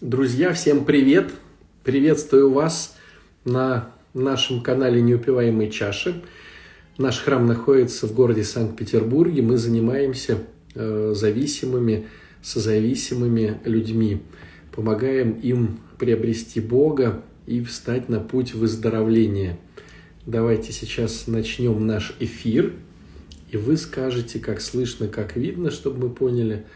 Друзья, всем привет! Приветствую вас на нашем канале «Неупиваемые чаши». Наш храм находится в городе Санкт-Петербурге. Мы занимаемся э, зависимыми, созависимыми людьми. Помогаем им приобрести Бога и встать на путь выздоровления. Давайте сейчас начнем наш эфир. И вы скажете, как слышно, как видно, чтобы мы поняли –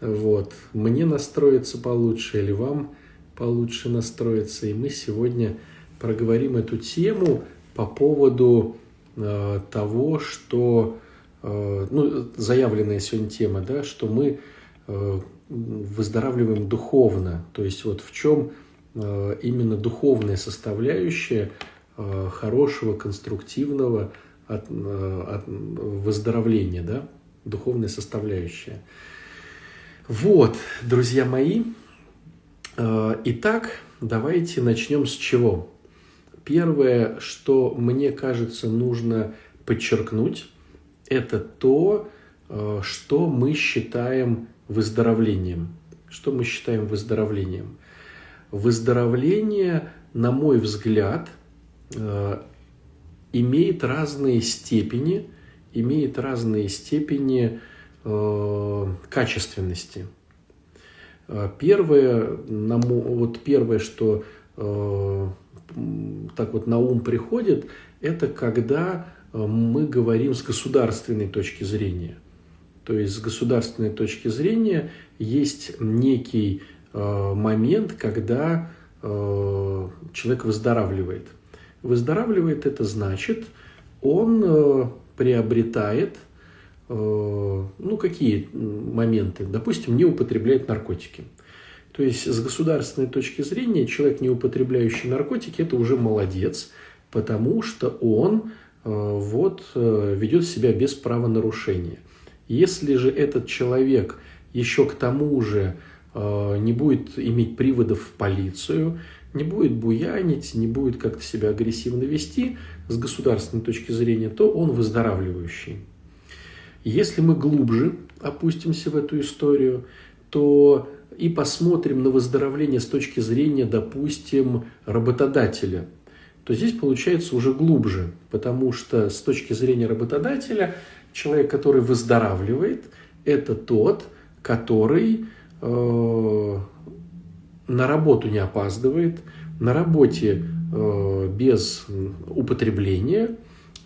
вот. Мне настроиться получше или вам получше настроиться. И мы сегодня проговорим эту тему по поводу э, того, что э, ну, заявленная сегодня тема, да, что мы э, выздоравливаем духовно. То есть вот в чем э, именно духовная составляющая э, хорошего, конструктивного от, э, от выздоровления, да, духовная составляющая. Вот, друзья мои. Э, итак, давайте начнем с чего. Первое, что мне кажется нужно подчеркнуть, это то, э, что мы считаем выздоровлением. Что мы считаем выздоровлением? Выздоровление, на мой взгляд, э, имеет разные степени, имеет разные степени Э, качественности. Э, первое, вот первое, что э, так вот на ум приходит, это когда мы говорим с государственной точки зрения. То есть с государственной точки зрения есть некий момент, когда человек выздоравливает. Выздоравливает это значит, он приобретает Э, ну, какие моменты? Допустим, не употребляет наркотики. То есть, с государственной точки зрения, человек, не употребляющий наркотики, это уже молодец, потому что он э, вот, э, ведет себя без правонарушения. Если же этот человек еще к тому же не будет иметь приводов в полицию, не будет буянить, не будет как-то себя агрессивно вести с государственной точки зрения, то он выздоравливающий. Если мы глубже опустимся в эту историю, то и посмотрим на выздоровление с точки зрения, допустим, работодателя, то здесь получается уже глубже, потому что с точки зрения работодателя человек, который выздоравливает, это тот, который э, на работу не опаздывает, на работе э, без употребления,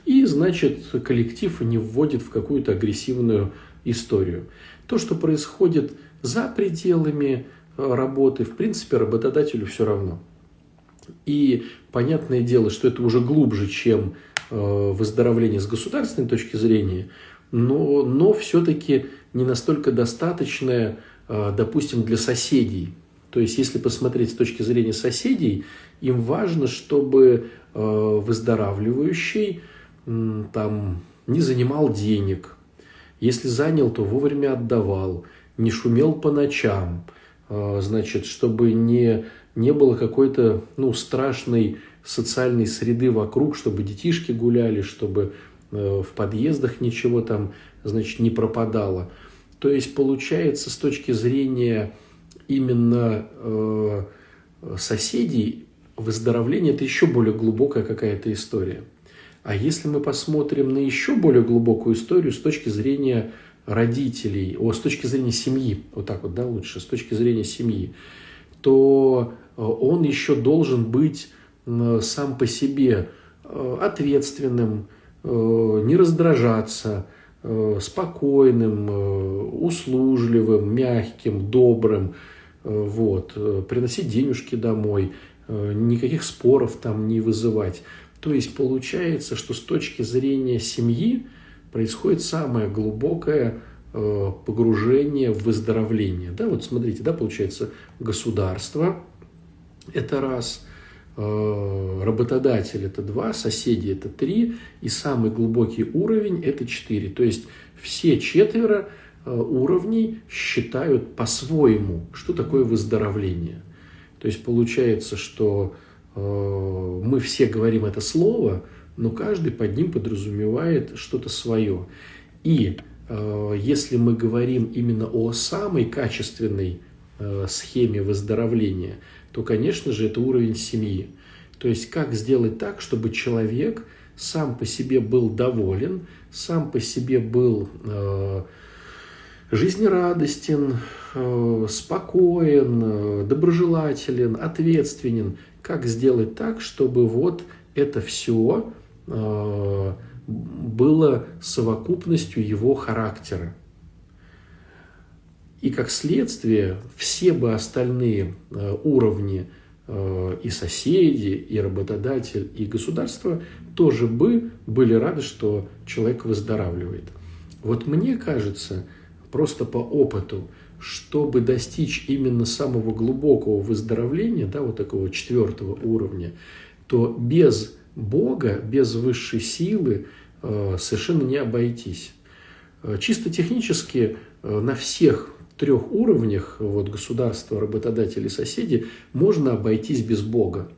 и, значит, коллектив не вводит в какую-то агрессивную историю. То, что происходит за пределами э, работы, в принципе, работодателю все равно. И понятное дело, что это уже глубже, чем э, выздоровление с государственной точки зрения, но, но все-таки не настолько достаточное, э, допустим, для соседей. То есть, если посмотреть с точки зрения соседей, им важно, чтобы выздоравливающий там не занимал денег, если занял, то вовремя отдавал, не шумел по ночам, а, значит, чтобы не, не было какой-то ну, страшной социальной среды вокруг, чтобы детишки гуляли, чтобы э, в подъездах ничего там, значит, не пропадало. То есть получается с точки зрения именно э, соседей выздоровление это еще более глубокая какая-то история. А если мы посмотрим на еще более глубокую историю с точки зрения родителей, о, с точки зрения семьи, вот так вот, да, лучше, с точки зрения семьи, то э, он еще должен быть сам по себе э, ответственным, э, не раздражаться, спокойным, услужливым, мягким, добрым, вот, приносить денежки домой, никаких споров там не вызывать. То есть получается, что с точки зрения семьи происходит самое глубокое э, погружение в выздоровление. Да, вот смотрите, да, получается, государство – это раз, э, работодатель – это два, соседи – это три, и самый глубокий уровень – это четыре. То есть все четверо э, уровней считают по-своему, что такое выздоровление. То есть получается, что мы все говорим это слово, но каждый под ним подразумевает что-то свое. И э, если мы говорим именно о самой качественной э, схеме выздоровления, то, конечно же, это уровень семьи. То есть, как сделать так, чтобы человек сам по себе был доволен, сам по себе был э, жизнерадостен, э, спокоен, э, доброжелателен, ответственен. Как сделать так, чтобы вот это все э, было совокупностью его характера. И как следствие все бы остальные э, уровни э, и соседи, и работодатель, и государство тоже бы были рады, что человек выздоравливает. Вот мне кажется, просто по опыту, чтобы достичь именно самого глубокого выздоровления, да, вот такого четвертого уровня, то без Бога, без высшей силы э, совершенно не обойтись. Чисто технически на всех трех уровнях, вот государство, работодатели, соседи, можно обойтись без Бога.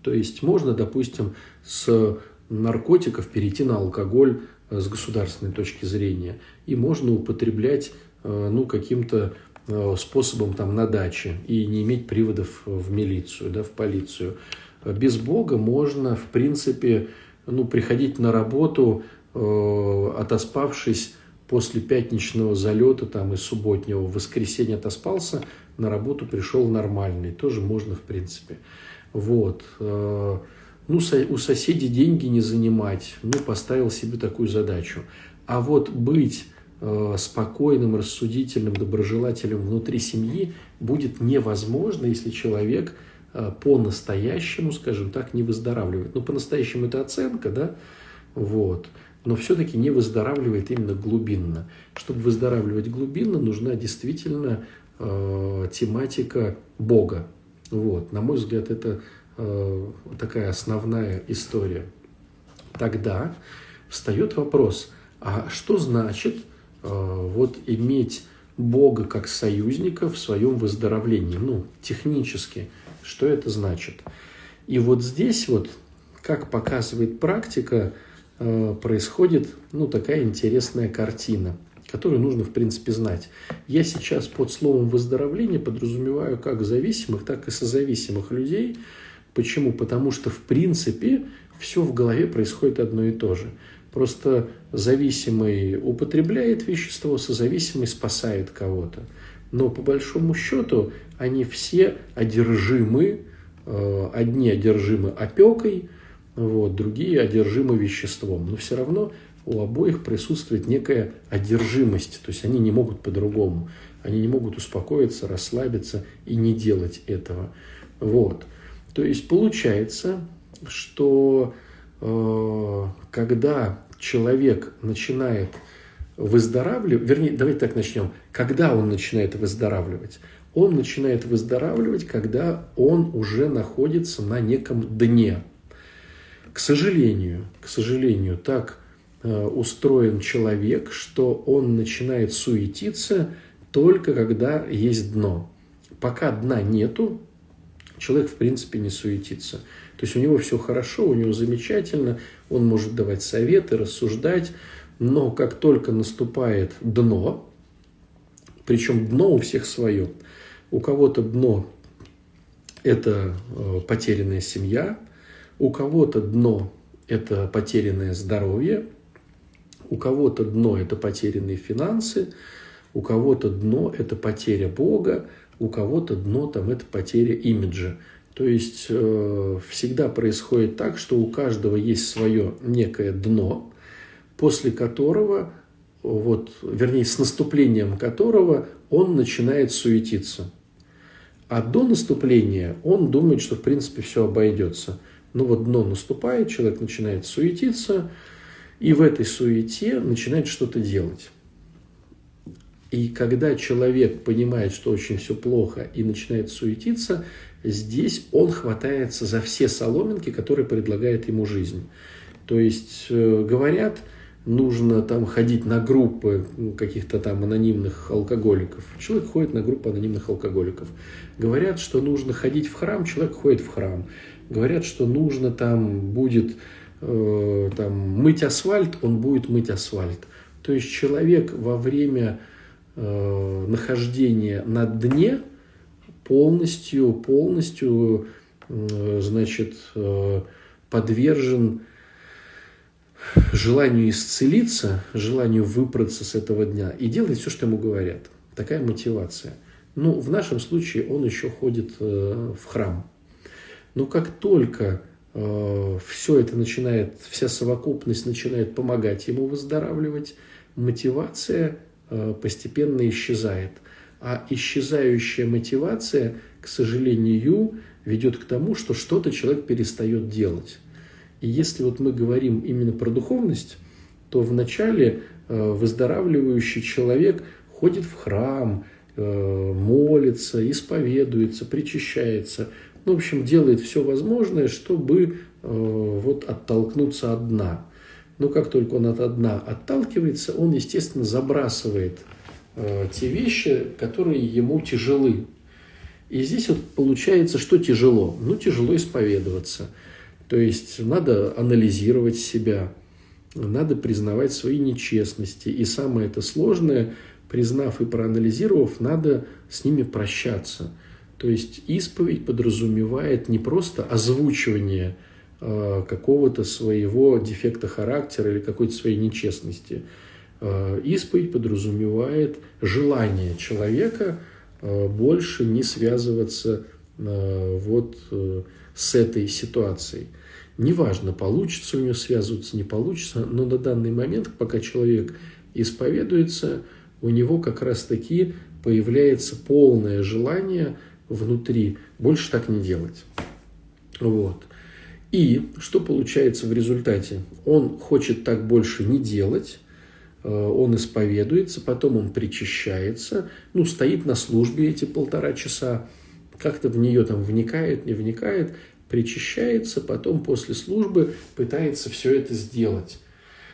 То есть можно, допустим, с наркотиков перейти на алкоголь э, с государственной точки зрения. И можно употреблять э, ну, каким-то э, способом там, на даче и не иметь приводов в милицию, да, в полицию. Без Бога можно, в принципе, ну, приходить на работу, отоспавшись после пятничного залета там, и субботнего в воскресенье отоспался, на работу пришел нормальный. Тоже можно, в принципе. Вот. Э, ну, у соседей деньги не занимать. Ну, поставил себе такую задачу. А вот быть э, спокойным, рассудительным, доброжелателем внутри семьи будет невозможно, если человек э, по-настоящему, скажем так, не выздоравливает. Ну, по-настоящему это оценка, да, вот но все-таки не выздоравливает именно глубинно. Чтобы выздоравливать глубинно, нужна действительно э, тематика Бога. Вот, на мой взгляд, это э, такая основная история. Тогда встает вопрос, а что значит э, вот иметь Бога как союзника в своем выздоровлении? Ну, технически, что это значит? И вот здесь вот, как показывает практика, Э, происходит ну, такая интересная картина, которую нужно, в принципе, знать. Я сейчас под словом выздоровление подразумеваю как зависимых, так и созависимых людей. Почему? Потому что, в принципе, все в голове происходит одно и то же. Просто зависимый употребляет вещество, созависимый спасает кого-то. Но по большому счету они все одержимы, э, одни одержимы опекой, вот, другие одержимы веществом. Но все равно у обоих присутствует некая одержимость, то есть они не могут по-другому, они не могут успокоиться, расслабиться и не делать этого. Вот. То есть получается, что когда человек начинает выздоравливать, вернее, давайте так начнем, когда он начинает выздоравливать? Он начинает выздоравливать, когда он уже находится на неком дне, к сожалению, к сожалению, так э, устроен человек, что он начинает суетиться только когда есть дно. Пока дна нету, человек в принципе не суетится. То есть у него все хорошо, у него замечательно, он может давать советы, рассуждать, но как только наступает дно, причем дно у всех свое, у кого-то дно – это э, потерянная семья, у кого-то дно – это потерянное здоровье, у кого-то дно – это потерянные финансы, у кого-то дно – это потеря Бога, у кого-то дно там это потеря имиджа. То есть э, всегда происходит так, что у каждого есть свое некое дно, после которого, вот, вернее, с наступлением которого он начинает суетиться. А до наступления он думает, что в принципе все обойдется – ну вот дно наступает, человек начинает суетиться, и в этой суете начинает что-то делать. И когда человек понимает, что очень все плохо и начинает суетиться, здесь он хватается за все соломинки, которые предлагает ему жизнь. То есть э, говорят, нужно там ходить на группы каких-то там анонимных алкоголиков. Человек ходит на группу анонимных алкоголиков. Говорят, что нужно ходить в храм, человек ходит в храм говорят, что нужно там будет э, там, мыть асфальт, он будет мыть асфальт. То есть человек во время э, нахождения на дне, полностью, полностью, значит, подвержен желанию исцелиться, желанию выбраться с этого дня и делает все, что ему говорят. Такая мотивация. Ну, в нашем случае он еще ходит э, в храм. Но как только э, все это начинает, вся совокупность начинает помогать ему выздоравливать, мотивация э, постепенно исчезает. А исчезающая мотивация, к сожалению, ведет к тому, что что-то человек перестает делать. И если вот мы говорим именно про духовность, то вначале э, выздоравливающий человек ходит в храм, э, молится, исповедуется, причащается. Ну, в общем, делает все возможное, чтобы э, вот оттолкнуться от дна. Но как только он от дна отталкивается, он, естественно, забрасывает те вещи, которые ему тяжелы. И здесь вот получается, что тяжело? Ну, тяжело исповедоваться – то есть надо анализировать себя, надо признавать свои нечестности. И самое это сложное, признав и проанализировав, надо с ними прощаться. То есть исповедь подразумевает не просто озвучивание э, какого-то своего дефекта характера или какой-то своей нечестности. Э, исповедь подразумевает желание человека э, больше не связываться э, вот с этой ситуацией. Неважно, получится у него связываться, не получится, но на данный момент, пока человек исповедуется, у него как раз-таки появляется полное желание внутри больше так не делать. Вот. И что получается в результате? Он хочет так больше не делать, он исповедуется, потом он причащается, ну, стоит на службе эти полтора часа, как-то в нее там вникает, не вникает, причащается, потом после службы пытается все это сделать.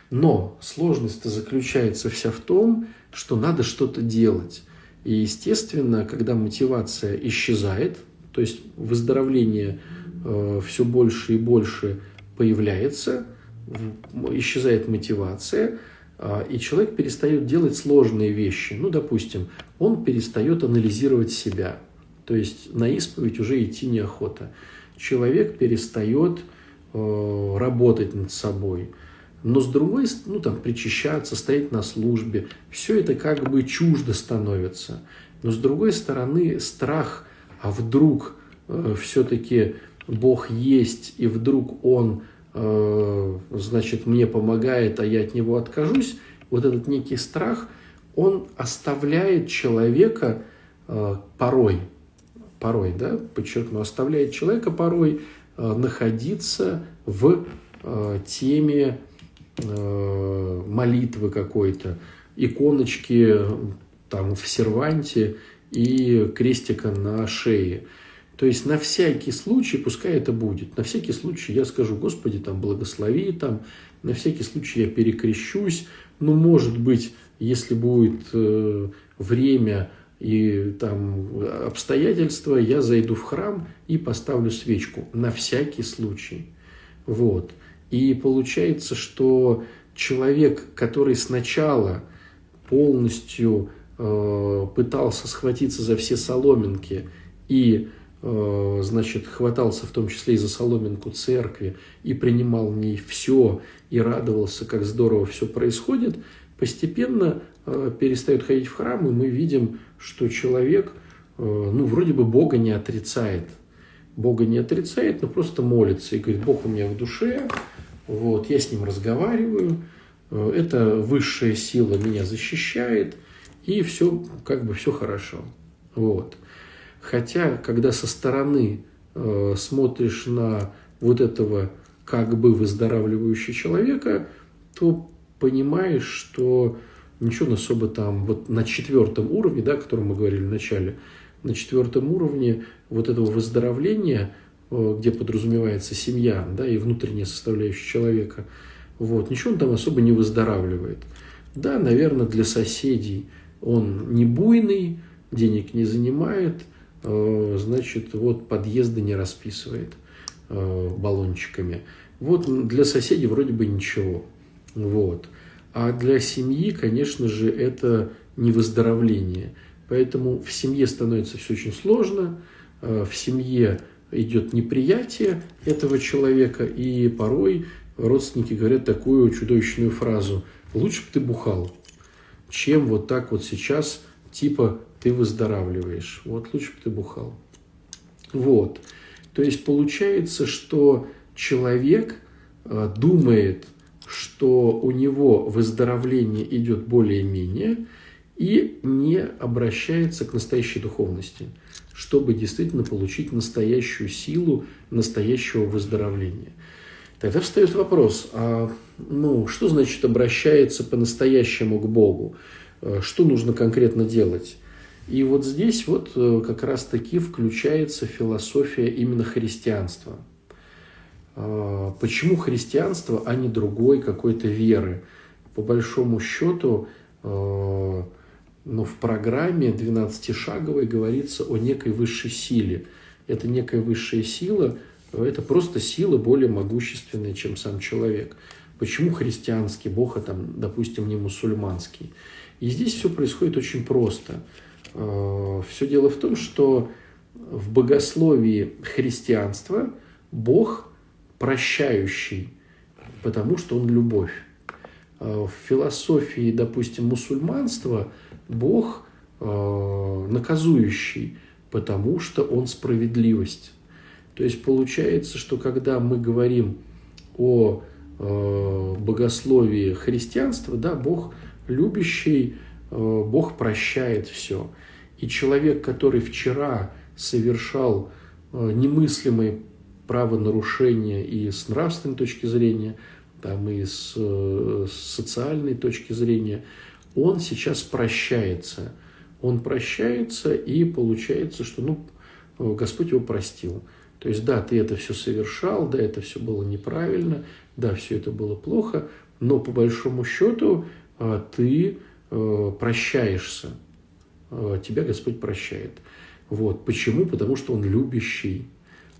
Но сложность-то заключается вся в том, что надо что-то делать. И, естественно, когда мотивация исчезает, то есть выздоровление э, все больше и больше появляется, исчезает мотивация, э, и человек перестает делать сложные вещи. Ну, допустим, он перестает анализировать себя. То есть на исповедь уже идти неохота человек перестает э, работать над собой. Но с другой стороны, ну там, причащаться, стоять на службе, все это как бы чуждо становится. Но с другой стороны, страх, а вдруг э, все-таки Бог есть, и вдруг Он, значит, мне помогает, а я от Него откажусь, вот этот некий страх, он оставляет человека э, порой порой, да, подчеркну, оставляет человека порой э, находиться в э, теме э, молитвы какой-то, иконочки там в серванте и крестика на шее. То есть на всякий случай, пускай это будет, на всякий случай я скажу, Господи, там благослови, там, на всякий случай я перекрещусь, ну, может быть, если будет э, время и там обстоятельства, я зайду в храм и поставлю свечку на всякий случай. Вот. И получается, что человек, который сначала полностью э, пытался схватиться за все соломинки и значит, хватался в том числе и за соломинку церкви и принимал в ней все и радовался, как здорово все происходит, постепенно э, перестает ходить в храм, и мы видим, что человек, э, ну, вроде бы Бога не отрицает. Бога не отрицает, но просто молится и говорит, Бог у меня в душе, вот, я с ним разговариваю, э, эта высшая сила меня защищает, и все, как бы все хорошо. Вот. Хотя, когда со стороны э, смотришь на вот этого как бы выздоравливающего человека, то понимаешь, что ничего особо там, вот на четвертом уровне, да, о котором мы говорили в начале, на четвертом уровне вот этого выздоровления, э, где подразумевается семья, да, и внутренняя составляющая человека, вот, ничего он там особо не выздоравливает. Да, наверное, для соседей он не буйный, денег не занимает, значит, вот подъезды не расписывает э, баллончиками. Вот для соседей вроде бы ничего. Вот. А для семьи, конечно же, это не выздоровление. Поэтому в семье становится все очень сложно, э, в семье идет неприятие этого человека, и порой родственники говорят такую чудовищную фразу «лучше бы ты бухал, чем вот так вот сейчас типа ты выздоравливаешь, вот лучше бы ты бухал». Вот. То есть получается, что человек э, думает, что у него выздоровление идет более-менее, и не обращается к настоящей духовности, чтобы действительно получить настоящую силу настоящего выздоровления. Тогда встает вопрос, а ну, что значит обращается по-настоящему к Богу? Э, что нужно конкретно делать? И вот здесь вот э, как раз-таки включается философия именно христианства. А, почему христианство, а не другой какой-то веры? По большому счету, э, но в программе 12-шаговой говорится о некой высшей силе. Это некая высшая сила, это просто сила более могущественная, чем сам человек. Почему христианский Бог, а там, допустим, не мусульманский? И здесь все происходит очень просто. Э, все дело в том, что в богословии христианства Бог прощающий, потому что Он любовь. Э, в философии, допустим, мусульманства – Бог э, наказующий, потому что Он справедливость. То есть получается, что когда мы говорим о богословии христианства, да, Бог любящий, э, Бог прощает все. И человек, который вчера совершал э, немыслимые правонарушения и с нравственной точки зрения, там, и с, э, с социальной точки зрения – он сейчас прощается. Он прощается, и получается, что ну, Господь его простил. То есть, да, ты это все совершал, да, это все было неправильно, да, все это было плохо, но по большому счету ты э, прощаешься. А, тебя Господь прощает. Вот. Почему? Потому что Он любящий.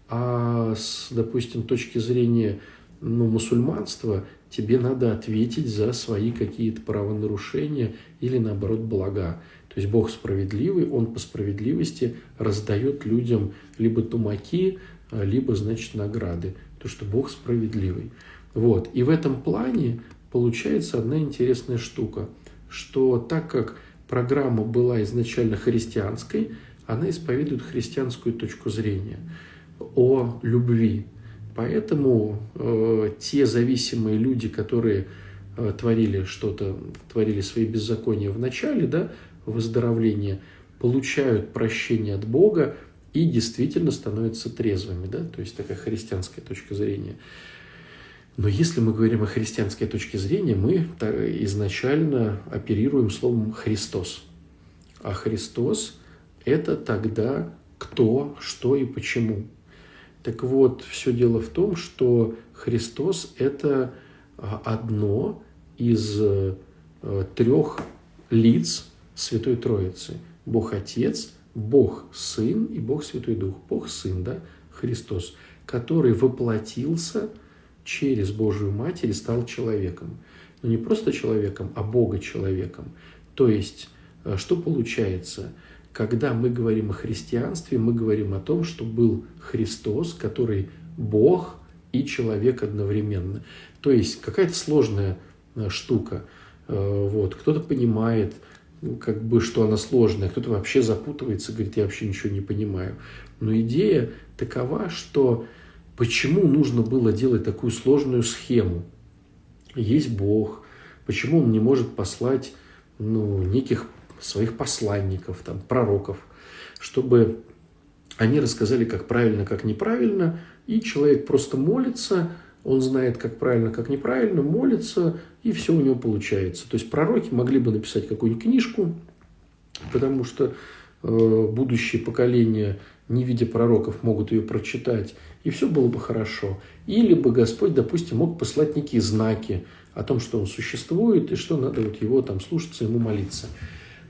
А с, допустим, точки зрения ну, мусульманства – тебе надо ответить за свои какие-то правонарушения или, наоборот, блага. То есть Бог справедливый, Он по справедливости раздает людям либо тумаки, а, либо, значит, награды. То, что Бог справедливый. Вот. И в этом плане получается одна интересная штука, что так как программа была изначально христианской, она исповедует христианскую точку зрения о любви. Поэтому э, те зависимые люди, которые э, творили что-то, творили свои беззакония в начале, да, выздоровления, получают прощение от Бога и действительно становятся трезвыми, да, то есть такая христианская точка зрения. Но если мы говорим о христианской точке зрения, мы изначально оперируем словом «Христос». А Христос – это тогда кто, что и почему – так вот, все дело в том, что Христос – это а, одно из э, трех лиц Святой Троицы. Бог Отец, Бог Сын и Бог Святой Дух. Бог Сын, да, Христос, который воплотился через Божию Матерь и стал человеком. Но не просто человеком, а Бога человеком. То есть, э, что получается – когда мы говорим о христианстве, мы говорим о том, что был Христос, который Бог и человек одновременно. То есть какая-то сложная э, штука. Э, вот. Кто-то понимает, как бы, что она сложная, кто-то вообще запутывается, говорит, я вообще ничего не понимаю. Но идея такова, что почему нужно было делать такую сложную схему? Есть Бог, почему Он не может послать ну, неких своих посланников, там, пророков, чтобы они рассказали, как правильно, как неправильно, и человек просто молится, он знает, как правильно, как неправильно, молится, и все у него получается. То есть пророки могли бы написать какую-нибудь книжку, потому что э, будущее поколение, не видя пророков, могут ее прочитать, и все было бы хорошо. Или бы Господь, допустим, мог послать некие знаки о том, что он существует, и что надо вот его там слушаться, ему молиться.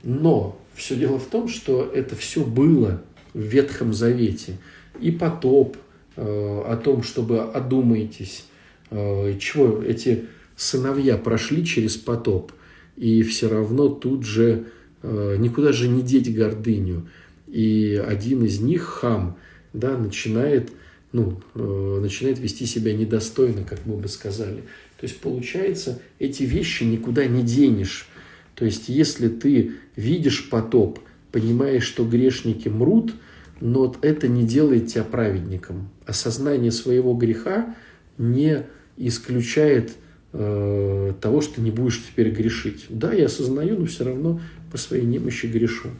Но все дело в том, что это все было в Ветхом Завете. И потоп э, о том, чтобы одумайтесь, э, чего эти сыновья прошли через потоп, и все равно тут же э, никуда же не деть гордыню. И один из них, хам, да, начинает, ну, э, начинает вести себя недостойно, как мы бы сказали. То есть, получается, эти вещи никуда не денешь. То есть, если ты видишь потоп, понимаешь, что грешники мрут, но это не делает тебя праведником. Осознание своего греха не исключает э, того, что ты не будешь теперь грешить. Да, я осознаю, но все равно по своей немощи грешу.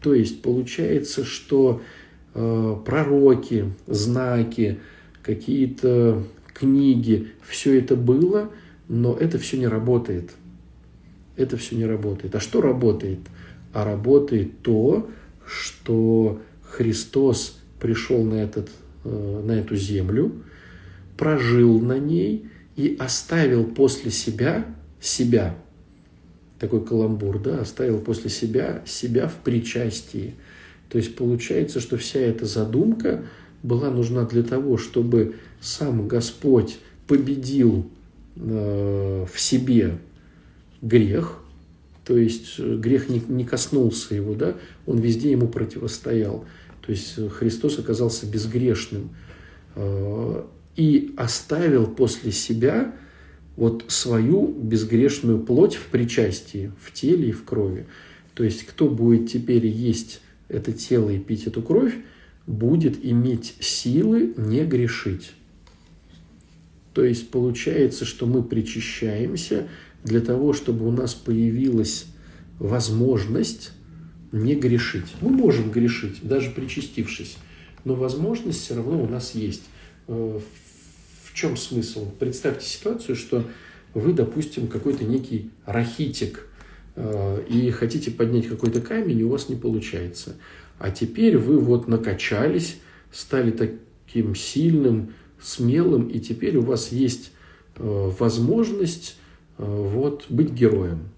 То есть получается, что э, пророки, знаки, какие-то книги, все это было, но это все не работает. Это все не работает. А что работает? А работает то, что Христос пришел на, этот, э, на эту землю, прожил на ней и оставил после себя себя. Такой каламбур, да, оставил после себя себя в причастии. То есть получается, что вся эта задумка была нужна для того, чтобы сам Господь победил э, в себе грех, то есть грех не, не коснулся его, да, он везде ему противостоял. То есть Христос оказался безгрешным э, и оставил после себя вот свою безгрешную плоть в причастии, в теле и в крови. То есть кто будет теперь есть это тело и пить эту кровь, будет иметь силы не грешить. То есть получается, что мы причащаемся для того, чтобы у нас появилась возможность не грешить. Мы можем грешить, даже причастившись, но возможность все равно у нас есть. Э, чем смысл? Представьте ситуацию, что вы, допустим, какой-то некий рахитик, э, и хотите поднять какой-то камень, и у вас не получается. А теперь вы вот накачались, стали таким сильным, смелым, и теперь у вас есть э, возможность вот, быть героем.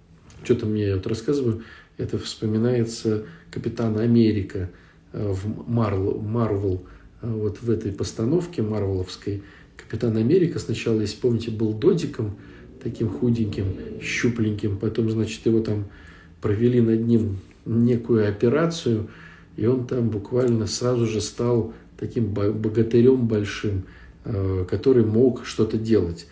Что-то мне я вот рассказываю, это вспоминается Капитан Америка э, в Марвел, э, вот в этой постановке марвеловской. Капитан Америка сначала, если помните, был додиком, таким худеньким, щупленьким, потом, значит, его там провели над ним некую операцию, и он там буквально сразу же стал таким богатырем большим, э, который мог что-то делать.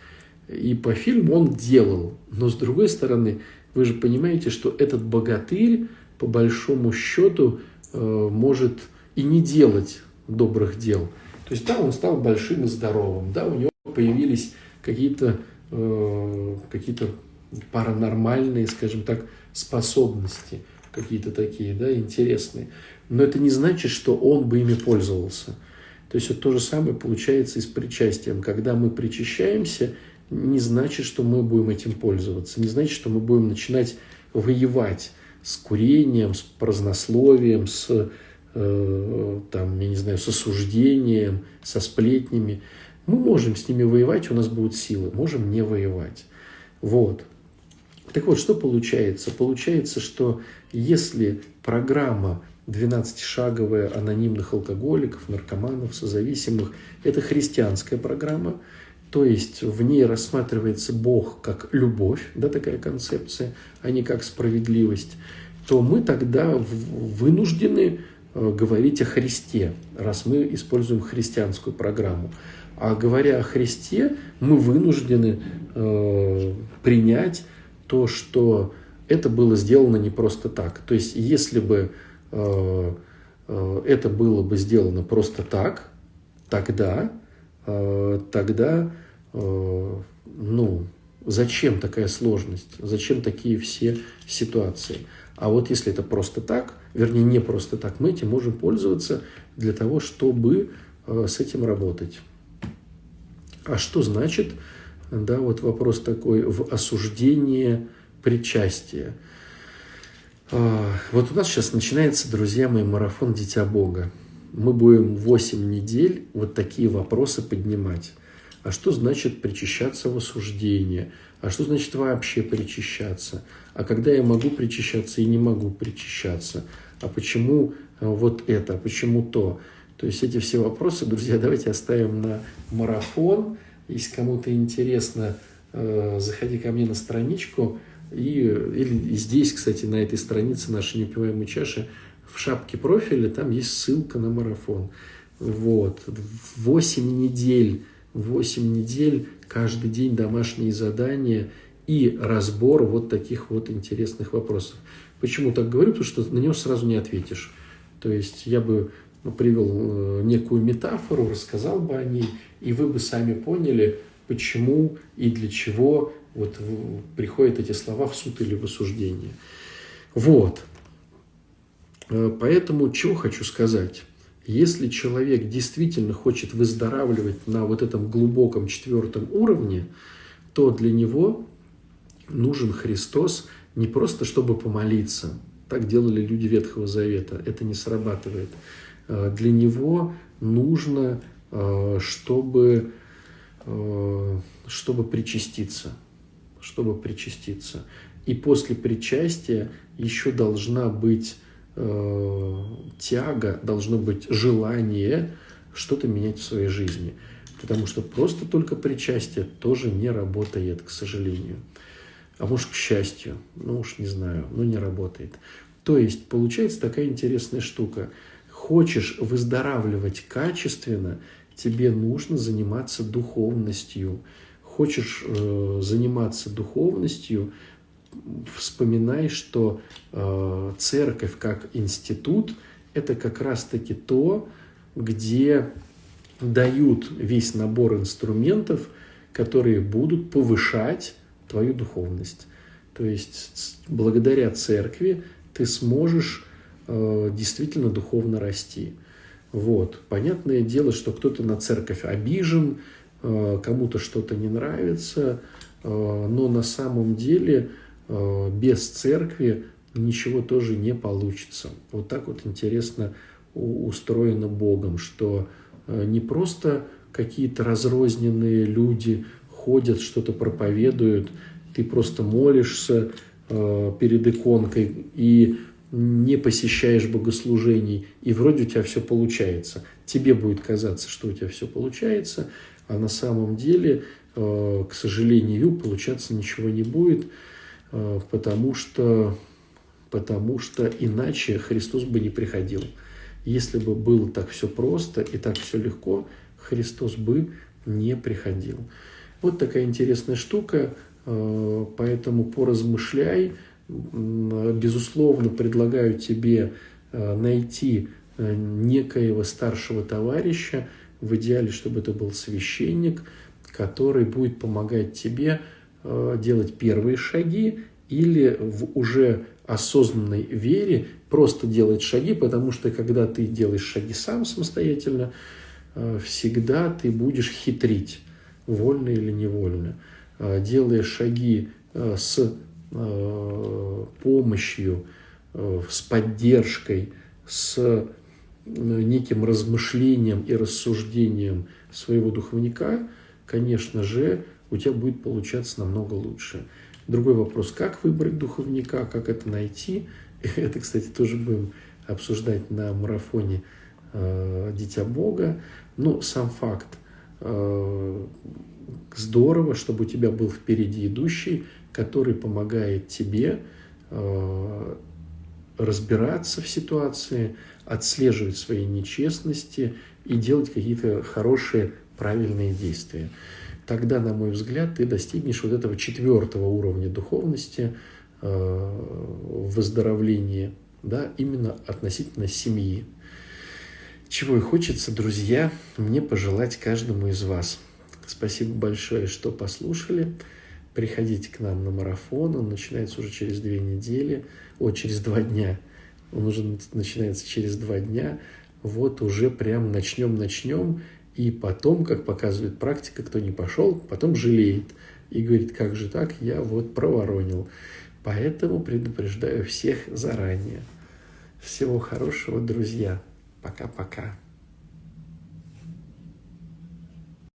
И по фильму он делал, но с другой стороны, вы же понимаете, что этот богатырь, по большому счету, э, может и не делать добрых дел. То есть, да, он стал большим и здоровым, да, у него появились какие-то э, какие-то паранормальные, скажем так, способности, какие-то такие, да, интересные. Но это не значит, что он бы ими пользовался. То есть, вот то же самое получается и с причастием. Когда мы причащаемся – не значит, что мы будем этим пользоваться, не значит, что мы будем начинать воевать с курением, с празднословием, с, э, там, я не знаю, с осуждением, со сплетнями. Мы можем с ними воевать, у нас будут силы, можем не воевать. Вот. Так вот, что получается? Получается, что если программа 12-шаговая анонимных алкоголиков, наркоманов, созависимых – это христианская программа, то есть в ней рассматривается Бог как любовь, да, такая концепция, а не как справедливость, то мы тогда вынуждены говорить о Христе, раз мы используем христианскую программу. А говоря о Христе, мы вынуждены э, принять то, что это было сделано не просто так. То есть, если бы э, э, это было бы сделано просто так, тогда Э, тогда, э, ну, зачем такая сложность, зачем такие все ситуации. А вот если это просто так, вернее, не просто так, мы этим можем пользоваться для того, чтобы э, с этим работать. А что значит, да, вот вопрос такой, в осуждение причастия. Вот у нас сейчас начинается, друзья мои, марафон «Дитя Бога» мы будем 8 недель вот такие вопросы поднимать. А что значит причащаться в осуждение? А что значит вообще причащаться? А когда я могу причащаться и не могу причащаться? А почему э, вот это? А почему то? То есть эти все вопросы, друзья, давайте оставим на марафон. Если кому-то интересно, э, заходи ко мне на страничку И, или здесь, кстати, на этой странице нашей неупиваемой чаши в шапке профиля там есть ссылка на марафон. Вот. 8 недель, 8 недель, каждый день домашние задания и разбор вот таких вот интересных вопросов. Почему так говорю? Потому что на него сразу не ответишь. То есть я бы ну, привел э, некую метафору, рассказал бы о ней, и вы бы сами поняли, почему и для чего вот приходят эти слова в суд или в осуждение. Вот. Э, поэтому чего хочу сказать? Если человек действительно хочет выздоравливать на вот этом глубоком четвертом уровне, то для него нужен Христос не просто чтобы помолиться. Так делали люди Ветхого Завета. Это не срабатывает. Э, для него нужно, э, чтобы, чтобы причаститься. Чтобы причаститься. И после причастия еще должна быть э, тяга, должно быть желание что-то менять в своей жизни. Потому что просто только причастие тоже не работает, к сожалению. А может, к счастью, ну уж не знаю, но не работает. То есть получается такая интересная штука. Хочешь выздоравливать качественно, тебе нужно заниматься духовностью. Хочешь э, заниматься духовностью, вспоминай, что э, церковь как институт – это как раз-таки то, где дают весь набор инструментов, которые будут повышать твою духовность. То есть благодаря церкви ты сможешь э, действительно духовно расти. Вот. Понятное дело, что кто-то на церковь обижен, э, кому-то что-то не нравится, э, но на самом деле без церкви ничего тоже не получится. Вот так вот интересно устроено Богом, что э, не просто какие-то разрозненные люди ходят, что-то проповедуют, ты просто молишься э, перед иконкой и не посещаешь богослужений, и вроде у тебя все получается. Тебе будет казаться, что у тебя все получается, а на самом деле, к сожалению, получаться ничего не будет. Э, потому что, потому что иначе Христос бы не приходил. Если бы было так все просто и так все легко, Христос бы не приходил. Вот такая интересная штука, э, поэтому поразмышляй. Безусловно, предлагаю тебе э, найти некоего старшего товарища, в идеале, чтобы это был священник, который будет помогать тебе делать первые шаги или в уже осознанной вере просто делать шаги, потому что когда ты делаешь шаги сам самостоятельно, э, всегда ты будешь хитрить, вольно или невольно. Э, делая шаги с помощью, с поддержкой, с неким размышлением и рассуждением своего духовника, конечно же, у тебя будет получаться намного лучше. Другой вопрос, как выбрать духовника, как это найти. Это, кстати, тоже будем обсуждать на марафоне э, «Дитя Бога». Но сам факт, э, здорово, чтобы у тебя был впереди идущий, который помогает тебе э, разбираться в ситуации, отслеживать свои нечестности и делать какие-то хорошие, правильные действия тогда, на мой взгляд, ты достигнешь вот этого четвертого уровня духовности, э, выздоровления, да, именно относительно семьи. Чего и хочется, друзья, мне пожелать каждому из вас. Спасибо большое, что послушали. Приходите к нам на марафон, он начинается уже через две недели, о, через два дня. Он уже начинается через два дня. Вот уже прям начнем-начнем. И потом, как показывает практика, кто не пошел, потом жалеет и говорит, как же так, я вот проворонил. Поэтому предупреждаю всех заранее. Всего хорошего, друзья. Пока-пока.